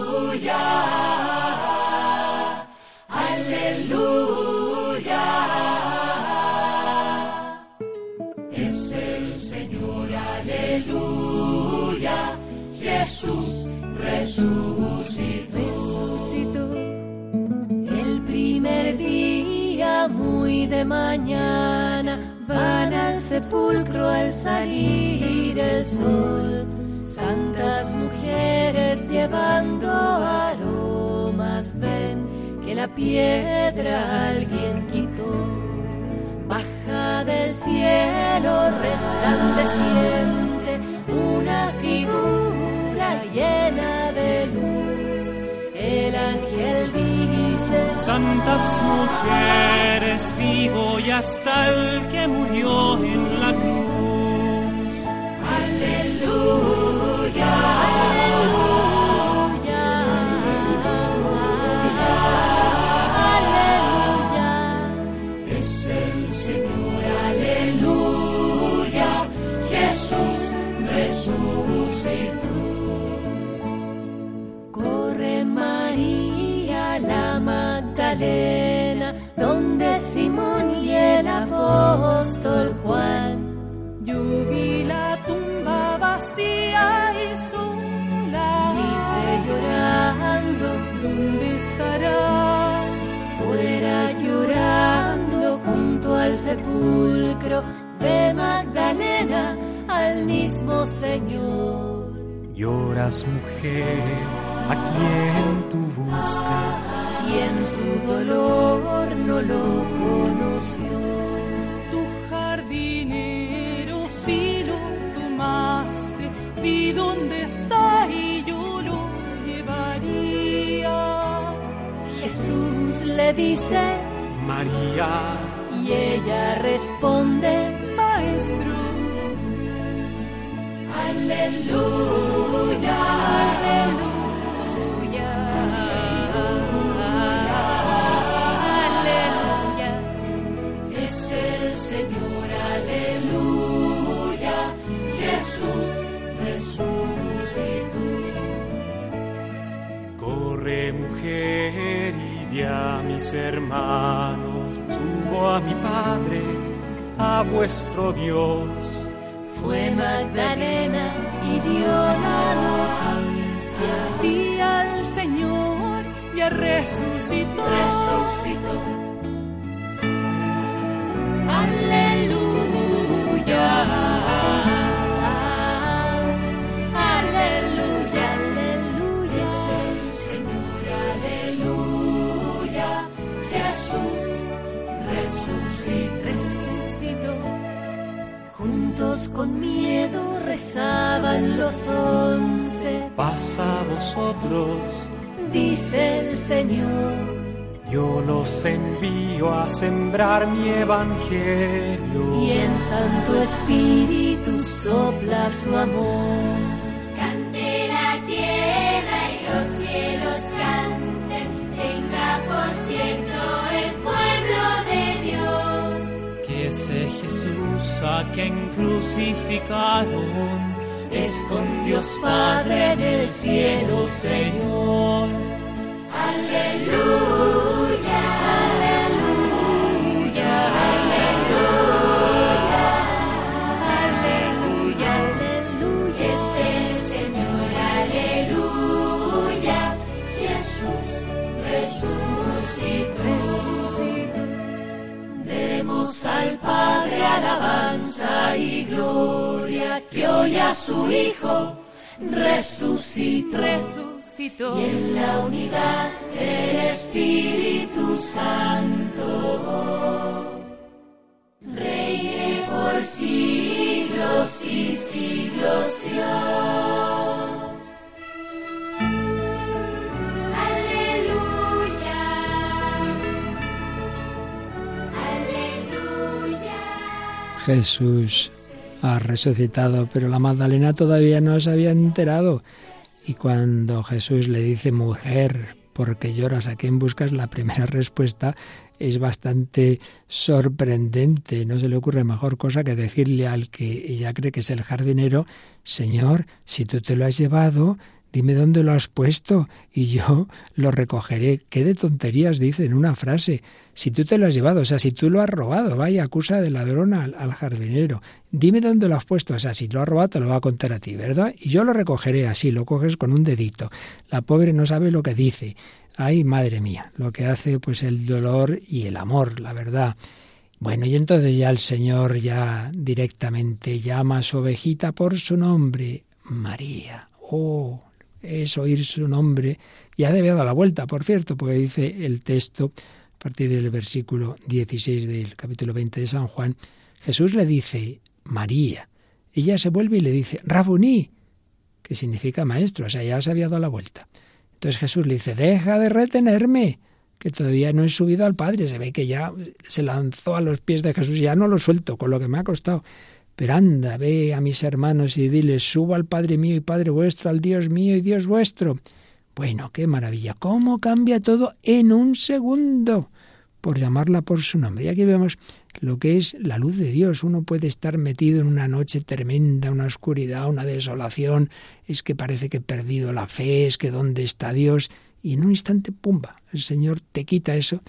resucitó. resucitó el primer día muy de mañana van al sepulcro al salir el sol santas mujeres llevando aromas ven que la piedra alguien quitó baja del cielo resplandeciente una figura llena. El ángel dice, Santas mujeres, vivo y hasta el que murió en la cruz. Magdalena, donde Simón y el apóstol Juan. Yo vi la tumba vacía y sola. Dice llorando, ¿Dónde estará? fuera llorando junto al sepulcro, ve Magdalena al mismo Señor. Lloras mujer, a quien tú buscas. Y en su dolor no lo conoció. Tu jardinero si lo tomaste. Di dónde está y yo lo llevaría. Jesús le dice María, y ella responde, Maestro, Aleluya, aleluya, corre mujer y di a mis hermanos, subo a mi Padre, a vuestro Dios. Fue Magdalena y dio la noticia. di al Señor, ya resucitó. Resucitó, Aleluya. Con miedo rezaban los once, Pasa a vosotros, dice el Señor. yo los envío a sembrar mi evangelio. Y en Santo Espíritu sopla su amor. Ese Jesús a quien crucificaron es con Dios Padre del cielo, Señor. Aleluya, Aleluya, al Padre alabanza y gloria que hoy a su Hijo resucitó. resucitó. Y en la unidad del Espíritu Santo reine por siglos y siglos Dios. Jesús ha resucitado, pero la Magdalena todavía no se había enterado. Y cuando Jesús le dice, mujer, ¿por qué lloras? ¿A quién buscas? La primera respuesta es bastante sorprendente. No se le ocurre mejor cosa que decirle al que ella cree que es el jardinero, Señor, si tú te lo has llevado, dime dónde lo has puesto y yo lo recogeré. ¿Qué de tonterías dice en una frase? Si tú te lo has llevado, o sea, si tú lo has robado, vaya, acusa de ladrón al, al jardinero. Dime dónde lo has puesto, o sea, si lo has robado te lo va a contar a ti, ¿verdad? Y yo lo recogeré así, lo coges con un dedito. La pobre no sabe lo que dice. Ay, madre mía, lo que hace pues el dolor y el amor, la verdad. Bueno, y entonces ya el Señor ya directamente llama a su ovejita por su nombre, María. Oh, es oír su nombre. Ya había dado la vuelta, por cierto, porque dice el texto, a partir del versículo 16 del capítulo 20 de San Juan, Jesús le dice, María. Ella se vuelve y le dice, Rabuní, que significa maestro, o sea, ya se había dado la vuelta. Entonces Jesús le dice, deja de retenerme, que todavía no he subido al Padre. Se ve que ya se lanzó a los pies de Jesús, ya no lo suelto, con lo que me ha costado. Pero anda, ve a mis hermanos y diles, subo al Padre mío y Padre vuestro, al Dios mío y Dios vuestro. Bueno, qué maravilla, cómo cambia todo en un segundo, por llamarla por su nombre. Y aquí vemos lo que es la luz de Dios. Uno puede estar metido en una noche tremenda, una oscuridad, una desolación, es que parece que he perdido la fe, es que dónde está Dios, y en un instante, pumba, el Señor te quita eso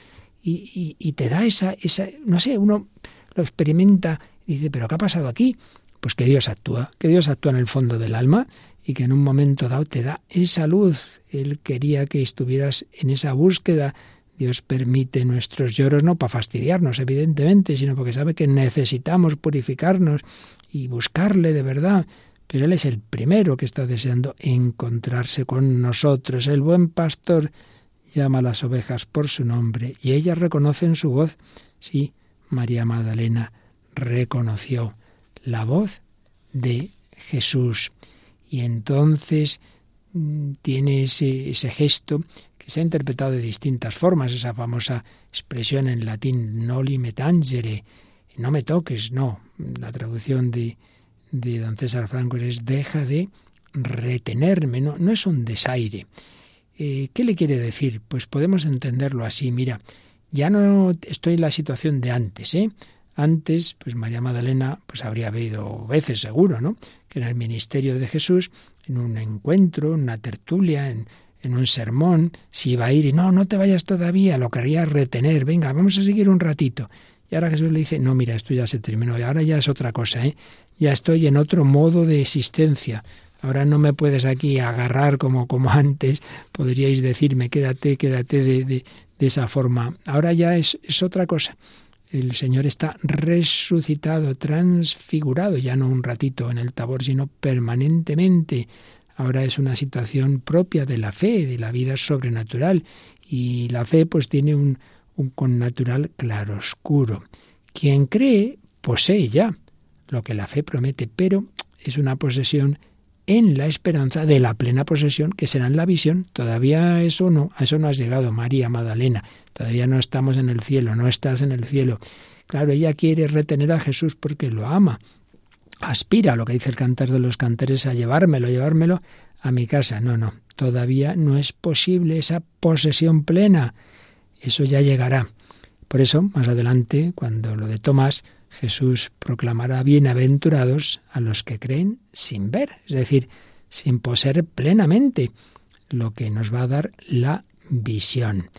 y, y, y te da esa, esa, no sé, uno lo experimenta dice, pero ¿qué ha pasado aquí? Pues que Dios actúa, que Dios actúa en el fondo del alma y que en un momento dado te da esa luz. Él quería que estuvieras en esa búsqueda. Dios permite nuestros lloros no para fastidiarnos, evidentemente, sino porque sabe que necesitamos purificarnos y buscarle de verdad. Pero Él es el primero que está deseando encontrarse con nosotros. El buen pastor llama a las ovejas por su nombre y ellas reconocen su voz. Sí, María Magdalena reconoció la voz de Jesús. Y entonces tiene ese, ese, gesto que se ha interpretado de distintas formas, esa famosa expresión en latín noli me tangere, no me toques, no. La traducción de, de don César Franco es deja de retenerme, no, no es un desaire. Eh, ¿Qué le quiere decir? Pues podemos entenderlo así, mira, ya no estoy en la situación de antes, ¿eh? Antes, pues María Magdalena pues habría habido veces seguro, ¿no? Que en el ministerio de Jesús, en un encuentro, en una tertulia, en, en un sermón, si iba a ir y no, no te vayas todavía, lo quería retener, venga, vamos a seguir un ratito. Y ahora Jesús le dice, no, mira, esto ya se terminó, y ahora ya es otra cosa, ¿eh? Ya estoy en otro modo de existencia. Ahora no me puedes aquí agarrar como, como antes, podríais decirme, quédate, quédate de, de, de esa forma. Ahora ya es, es otra cosa el Señor está resucitado, transfigurado, ya no un ratito en el tabor, sino permanentemente. Ahora es una situación propia de la fe, de la vida sobrenatural. Y la fe pues tiene un, un connatural claroscuro. Quien cree posee ya lo que la fe promete, pero es una posesión en la esperanza de la plena posesión que será en la visión. Todavía eso no, a eso no has llegado, María Magdalena. Todavía no estamos en el cielo, no estás en el cielo. Claro, ella quiere retener a Jesús porque lo ama. Aspira, lo que dice el cantar de los cantares, a llevármelo, llevármelo a mi casa. No, no, todavía no es posible esa posesión plena. Eso ya llegará. Por eso, más adelante, cuando lo de Tomás, Jesús proclamará bienaventurados a los que creen sin ver, es decir, sin poseer plenamente lo que nos va a dar la visión.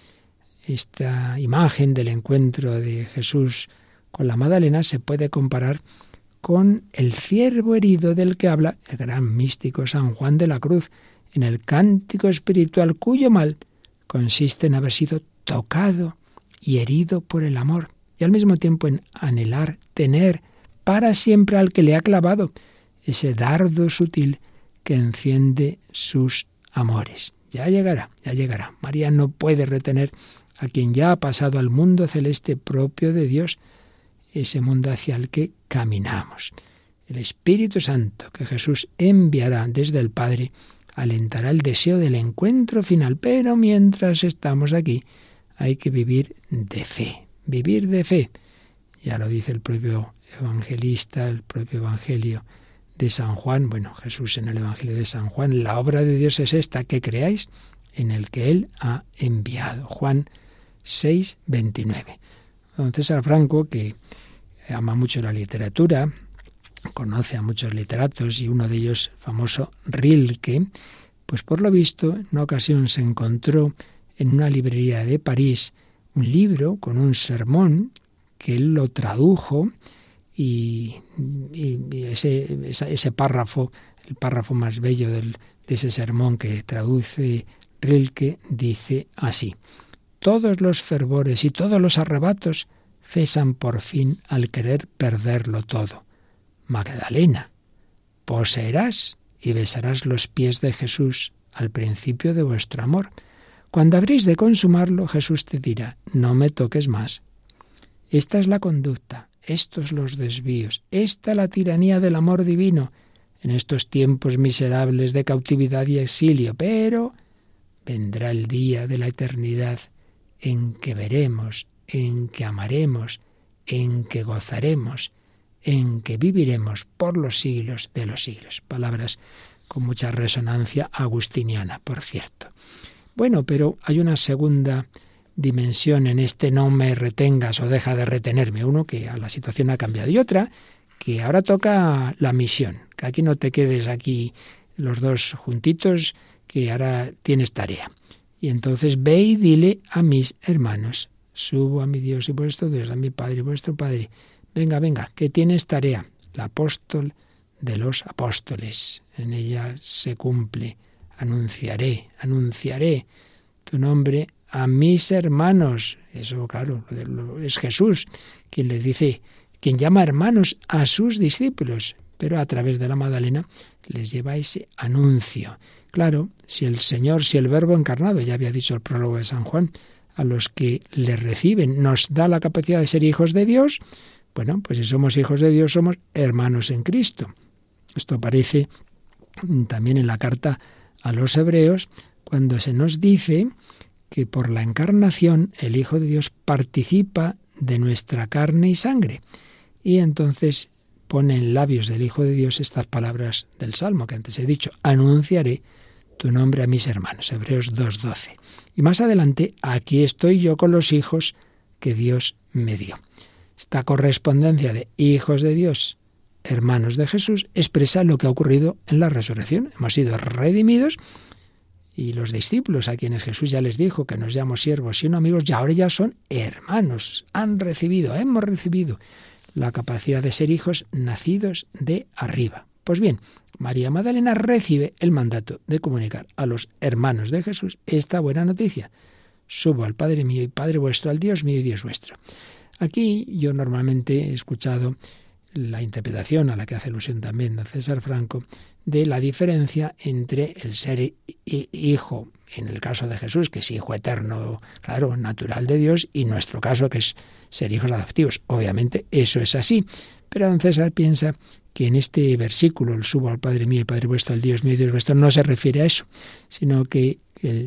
Esta imagen del encuentro de Jesús con la Madalena se puede comparar con el ciervo herido del que habla el gran místico San Juan de la Cruz en el cántico espiritual cuyo mal consiste en haber sido tocado y herido por el amor y al mismo tiempo en anhelar tener para siempre al que le ha clavado ese dardo sutil que enciende sus amores. Ya llegará, ya llegará. María no puede retener a quien ya ha pasado al mundo celeste propio de Dios, ese mundo hacia el que caminamos. El Espíritu Santo que Jesús enviará desde el Padre alentará el deseo del encuentro final, pero mientras estamos aquí hay que vivir de fe, vivir de fe. Ya lo dice el propio evangelista, el propio Evangelio de San Juan, bueno, Jesús en el Evangelio de San Juan, la obra de Dios es esta, que creáis en el que Él ha enviado. Juan 6, 29. Don César Franco, que ama mucho la literatura, conoce a muchos literatos y uno de ellos, famoso Rilke, pues por lo visto en una ocasión se encontró en una librería de París un libro con un sermón que él lo tradujo y, ese, ese, párrafo, el párrafo más bello del, de ese sermón que traduce Rilke, dice así, todos los fervores y todos los arrebatos cesan por fin al querer perderlo todo. Magdalena, poseerás y besarás los pies de Jesús al principio de vuestro amor. Cuando habréis de consumarlo, Jesús te dirá, no me toques más. Esta es la conducta, estos los desvíos, esta la tiranía del amor divino en estos tiempos miserables de cautividad y exilio, pero vendrá el día de la eternidad en que veremos, en que amaremos, en que gozaremos, en que viviremos por los siglos de los siglos. Palabras con mucha resonancia agustiniana, por cierto. Bueno, pero hay una segunda dimensión en este no me retengas o deja de retenerme. Uno que a la situación ha cambiado y otra que ahora toca la misión, que aquí no te quedes aquí los dos juntitos, que ahora tienes tarea. Y entonces ve y dile a mis hermanos, subo a mi Dios y vuestro Dios, a mi Padre y vuestro Padre. Venga, venga, que tienes tarea. El apóstol de los apóstoles. En ella se cumple. Anunciaré, anunciaré tu nombre a mis hermanos. Eso, claro, es Jesús quien le dice, quien llama hermanos a sus discípulos, pero a través de la Magdalena les lleva ese anuncio. Claro, si el Señor, si el Verbo encarnado, ya había dicho el prólogo de San Juan, a los que le reciben nos da la capacidad de ser hijos de Dios, bueno, pues si somos hijos de Dios somos hermanos en Cristo. Esto aparece también en la carta a los hebreos, cuando se nos dice que por la encarnación el Hijo de Dios participa de nuestra carne y sangre. Y entonces pone en labios del Hijo de Dios estas palabras del Salmo que antes he dicho, anunciaré tu nombre a mis hermanos, Hebreos 2.12. Y más adelante, aquí estoy yo con los hijos que Dios me dio. Esta correspondencia de hijos de Dios, hermanos de Jesús, expresa lo que ha ocurrido en la resurrección. Hemos sido redimidos y los discípulos a quienes Jesús ya les dijo que nos llamamos siervos y no amigos, ya ahora ya son hermanos, han recibido, hemos recibido la capacidad de ser hijos nacidos de arriba. Pues bien, María Magdalena recibe el mandato de comunicar a los hermanos de Jesús esta buena noticia. Subo al Padre mío y Padre vuestro, al Dios mío y Dios vuestro. Aquí yo normalmente he escuchado la interpretación a la que hace alusión también don César Franco de la diferencia entre el ser hijo, en el caso de Jesús, que es hijo eterno, claro, natural de Dios, y nuestro caso, que es ser hijos adoptivos. Obviamente eso es así, pero don César piensa que en este versículo, el subo al Padre mío y Padre vuestro, al Dios mío y Dios vuestro, no se refiere a eso, sino que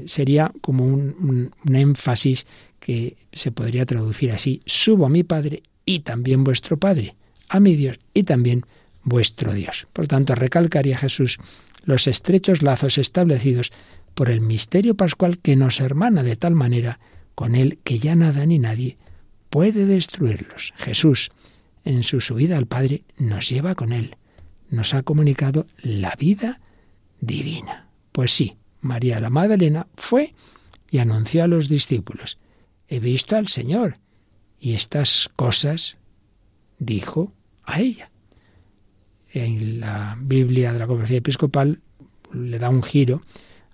sería como un énfasis que se podría traducir así, subo a mi Padre y también vuestro Padre, a mi Dios y también vuestro Dios. Por tanto, recalcaría Jesús los estrechos lazos establecidos por el misterio pascual que nos hermana de tal manera con él que ya nada ni nadie puede destruirlos. Jesús, en su subida al Padre, nos lleva con Él, nos ha comunicado la vida divina. Pues sí, María la Magdalena fue y anunció a los discípulos, he visto al Señor, y estas cosas dijo a ella. En la Biblia de la Conferencia Episcopal le da un giro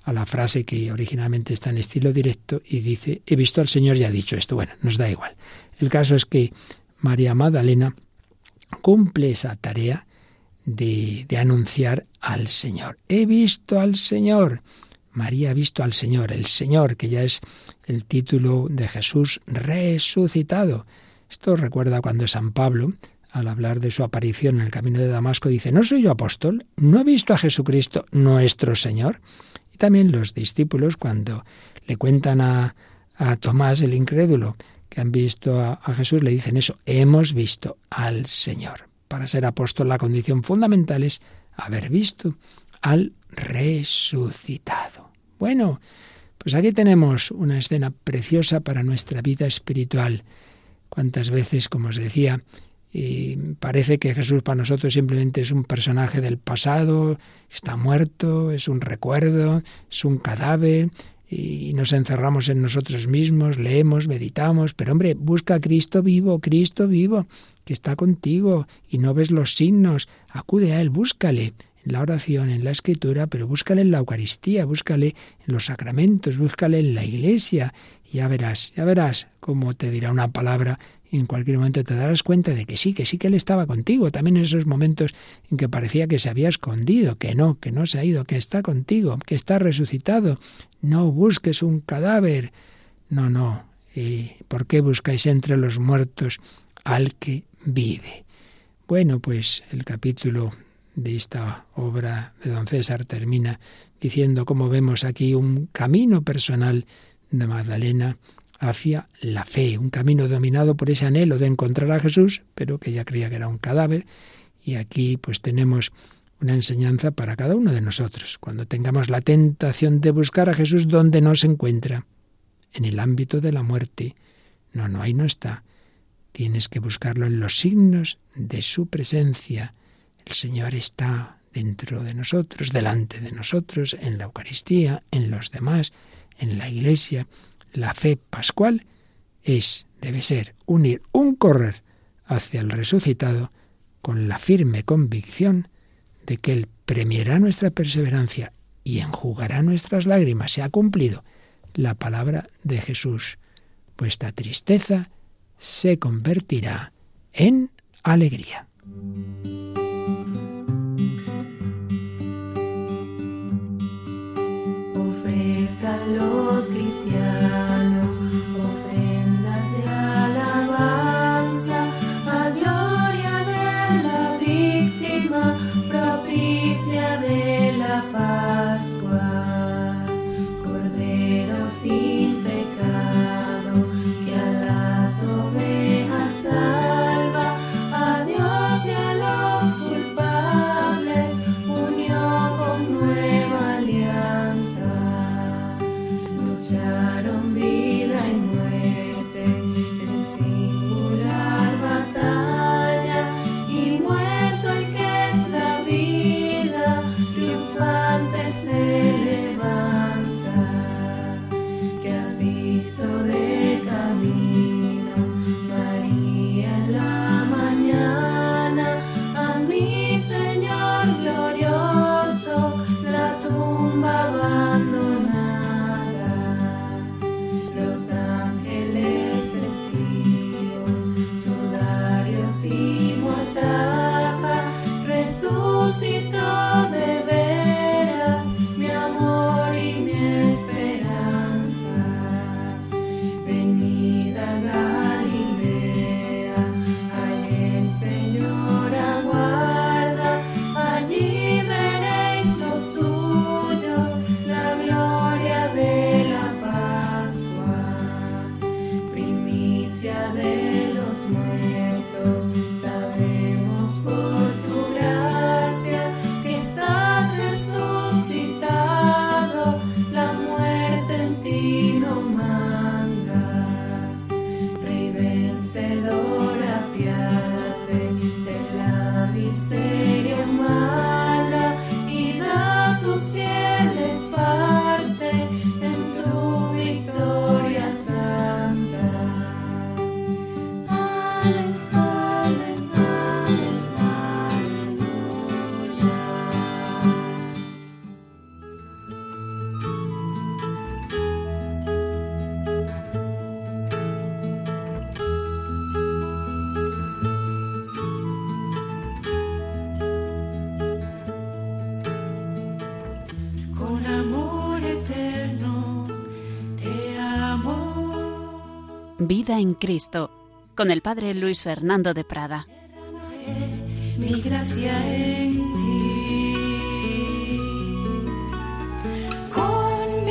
a la frase que originalmente está en estilo directo y dice, he visto al Señor y ha dicho esto. Bueno, nos da igual. El caso es que María Magdalena cumple esa tarea de, de anunciar al Señor. He visto al Señor. María ha visto al Señor, el Señor, que ya es el título de Jesús resucitado. Esto recuerda cuando San Pablo, al hablar de su aparición en el camino de Damasco, dice, ¿no soy yo apóstol? ¿No he visto a Jesucristo nuestro Señor? Y también los discípulos, cuando le cuentan a, a Tomás el incrédulo que han visto a, a Jesús, le dicen eso, hemos visto al Señor. Para ser apóstol la condición fundamental es haber visto al resucitado. Bueno, pues aquí tenemos una escena preciosa para nuestra vida espiritual. Cuántas veces, como os decía, y parece que Jesús para nosotros simplemente es un personaje del pasado, está muerto, es un recuerdo, es un cadáver, y nos encerramos en nosotros mismos, leemos, meditamos, pero hombre, busca a Cristo vivo, Cristo vivo, que está contigo y no ves los signos, acude a Él, búscale en la oración, en la escritura, pero búscale en la Eucaristía, búscale en los sacramentos, búscale en la iglesia, y ya verás, ya verás cómo te dirá una palabra en cualquier momento te darás cuenta de que sí, que sí que Él estaba contigo, también en esos momentos en que parecía que se había escondido, que no, que no se ha ido, que está contigo, que está resucitado. No busques un cadáver. No, no. ¿Y por qué buscáis entre los muertos al que vive? Bueno, pues el capítulo de esta obra de don César termina diciendo cómo vemos aquí un camino personal de Magdalena hacia la fe, un camino dominado por ese anhelo de encontrar a Jesús, pero que ella creía que era un cadáver. Y aquí pues tenemos una enseñanza para cada uno de nosotros. Cuando tengamos la tentación de buscar a Jesús donde no se encuentra, en el ámbito de la muerte, no, no, ahí no está. Tienes que buscarlo en los signos de su presencia, el Señor está dentro de nosotros, delante de nosotros, en la Eucaristía, en los demás, en la Iglesia. La fe pascual es, debe ser, unir un correr hacia el resucitado con la firme convicción de que Él premiará nuestra perseverancia y enjugará nuestras lágrimas. Se ha cumplido la palabra de Jesús. Vuestra tristeza se convertirá en alegría. ofrezcan los cristianos En Cristo, con el Padre Luis Fernando de Prada. Mi gracia en ti. Con